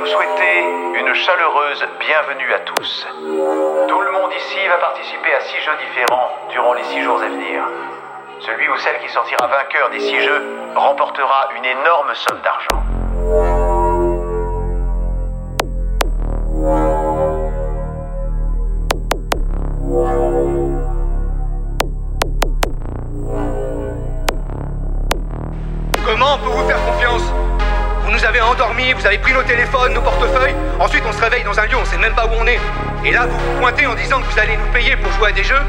vous souhaiter une chaleureuse bienvenue à tous. Tout le monde ici va participer à six jeux différents durant les six jours à venir. Celui ou celle qui sortira vainqueur des six jeux remportera une énorme somme d'argent. Vous avez pris nos téléphones, nos portefeuilles, ensuite on se réveille dans un lieu, on sait même pas où on est. Et là vous vous pointez en disant que vous allez nous payer pour jouer à des jeux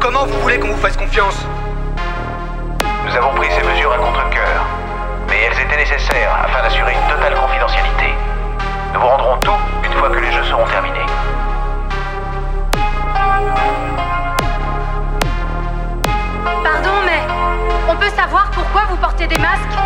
Comment vous voulez qu'on vous fasse confiance Nous avons pris ces mesures à contre-coeur, mais elles étaient nécessaires afin d'assurer une totale confidentialité. Nous vous rendrons tout une fois que les jeux seront terminés. Peut savoir pourquoi vous portez des masques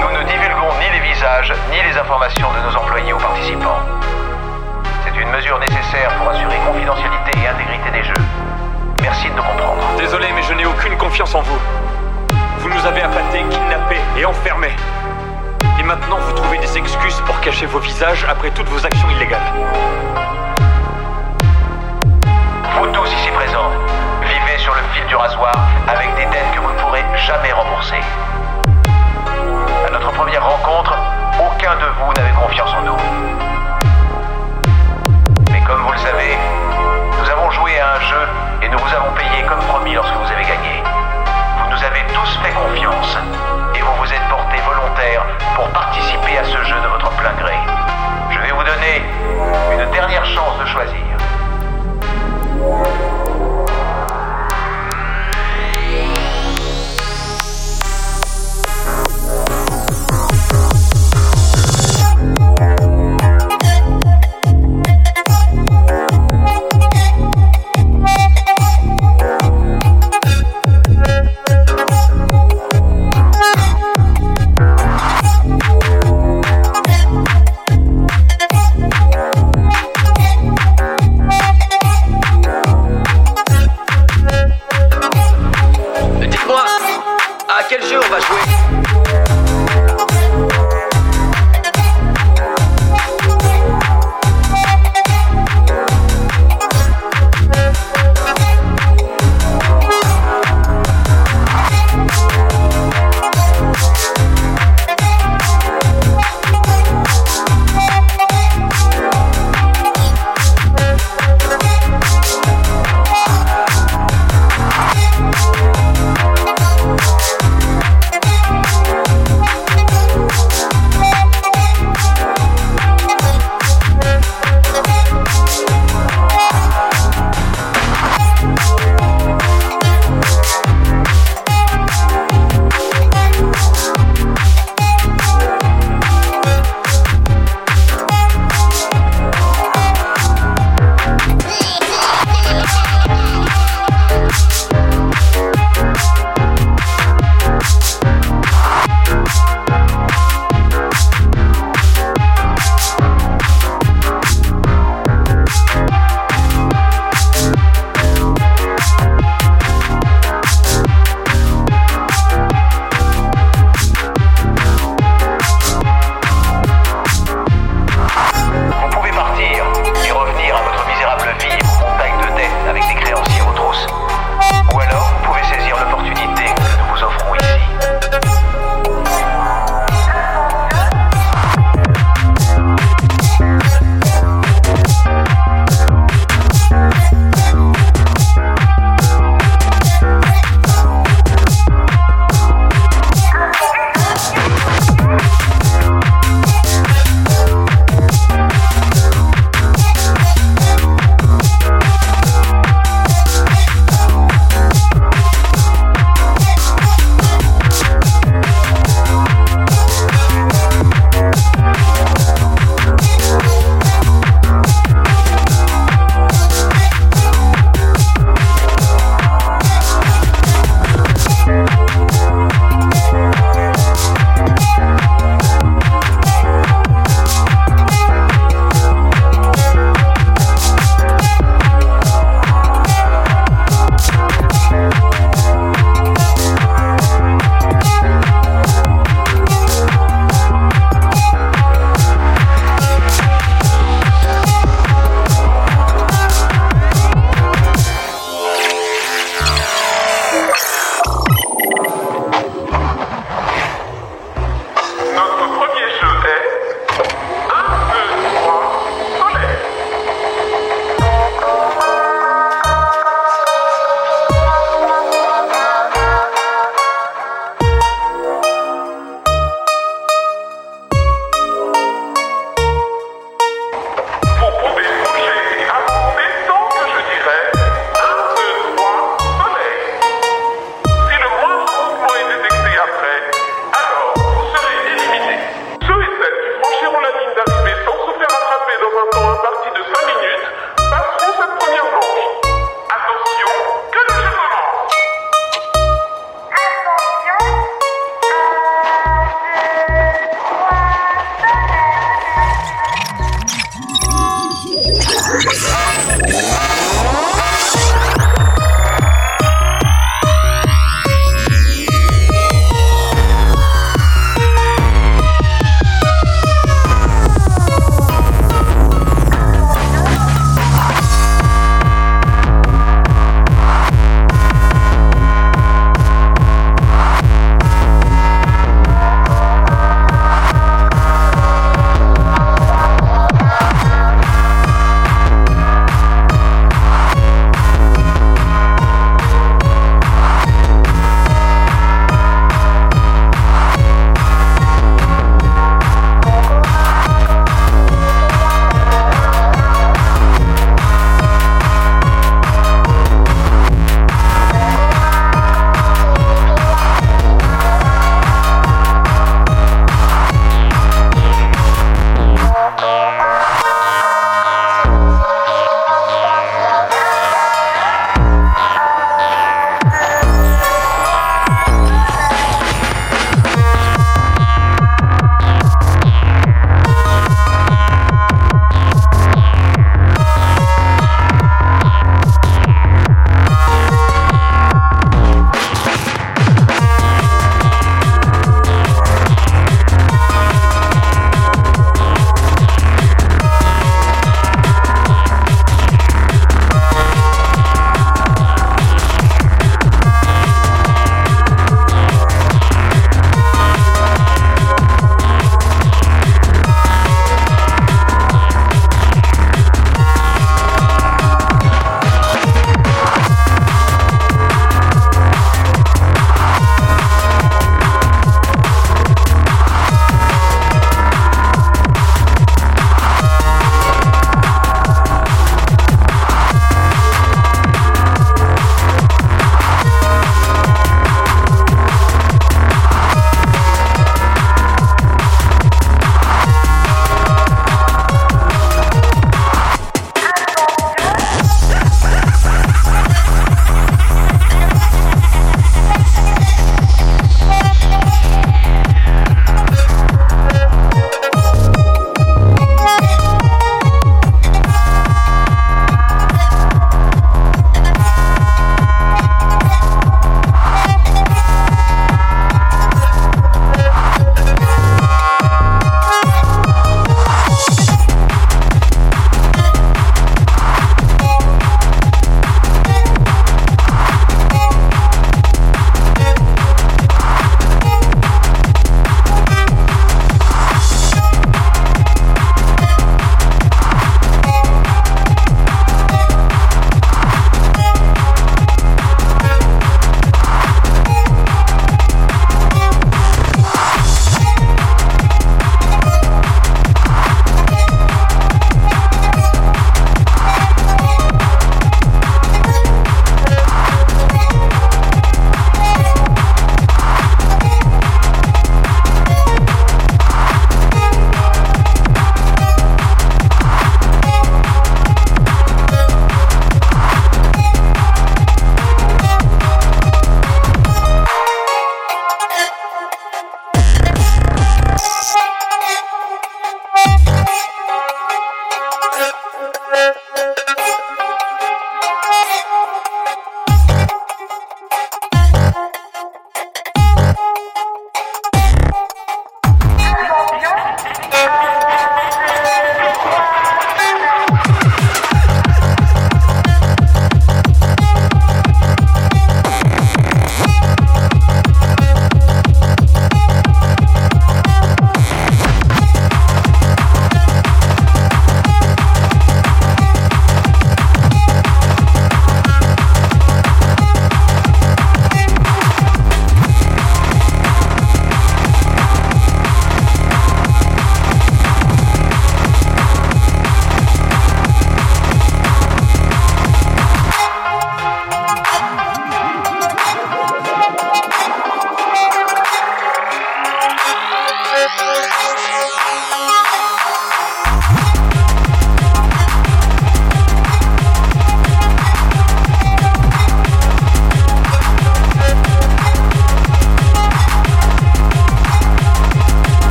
Nous ne divulguons ni les visages ni les informations de nos employés aux participants. C'est une mesure nécessaire pour assurer confidentialité et intégrité des jeux. Merci de nous comprendre. Désolé, mais je n'ai aucune confiance en vous. Vous nous avez appâtés, kidnappés et enfermés. Et maintenant, vous trouvez des excuses pour cacher vos visages après toutes vos actions illégales. Vous tous ici présents, fil du rasoir avec des dettes que vous ne pourrez jamais rembourser. À notre première rencontre,